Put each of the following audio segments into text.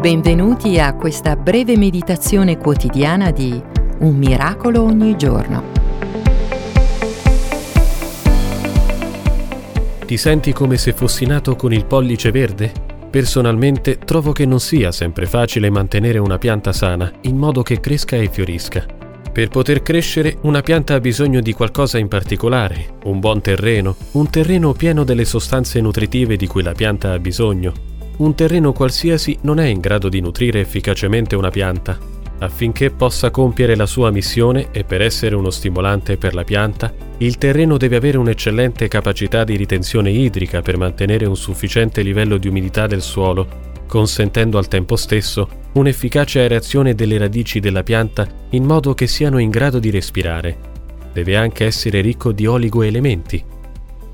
Benvenuti a questa breve meditazione quotidiana di Un miracolo ogni giorno. Ti senti come se fossi nato con il pollice verde? Personalmente trovo che non sia sempre facile mantenere una pianta sana in modo che cresca e fiorisca. Per poter crescere una pianta ha bisogno di qualcosa in particolare, un buon terreno, un terreno pieno delle sostanze nutritive di cui la pianta ha bisogno, un terreno qualsiasi non è in grado di nutrire efficacemente una pianta. Affinché possa compiere la sua missione e per essere uno stimolante per la pianta, il terreno deve avere un'eccellente capacità di ritenzione idrica per mantenere un sufficiente livello di umidità del suolo, consentendo al tempo stesso un'efficace aerazione delle radici della pianta in modo che siano in grado di respirare. Deve anche essere ricco di oligoelementi.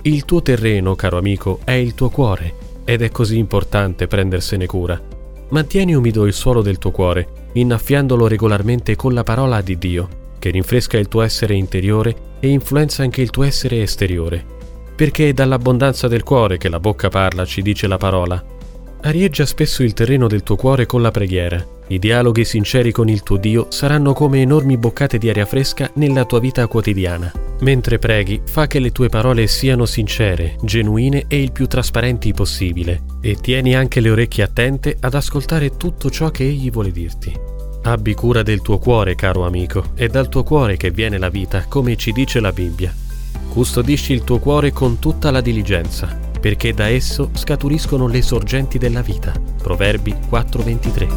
Il tuo terreno, caro amico, è il tuo cuore ed è così importante prendersene cura. Mantieni umido il suolo del tuo cuore, innaffiandolo regolarmente con la parola di Dio, che rinfresca il tuo essere interiore e influenza anche il tuo essere esteriore. Perché è dall'abbondanza del cuore che la bocca parla, ci dice la parola. Arieggia spesso il terreno del tuo cuore con la preghiera. I dialoghi sinceri con il tuo Dio saranno come enormi boccate di aria fresca nella tua vita quotidiana. Mentre preghi, fa che le tue parole siano sincere, genuine e il più trasparenti possibile, e tieni anche le orecchie attente ad ascoltare tutto ciò che egli vuole dirti. Abbi cura del tuo cuore, caro amico, è dal tuo cuore che viene la vita, come ci dice la Bibbia. Custodisci il tuo cuore con tutta la diligenza, perché da esso scaturiscono le sorgenti della vita. Proverbi 4:23.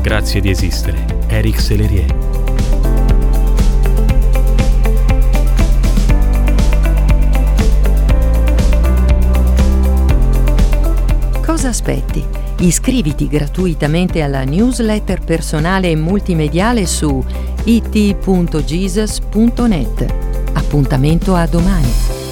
Grazie di esistere. Eric Selerier. Cosa aspetti? Iscriviti gratuitamente alla newsletter personale e multimediale su it.jesus.net. Appuntamento a domani.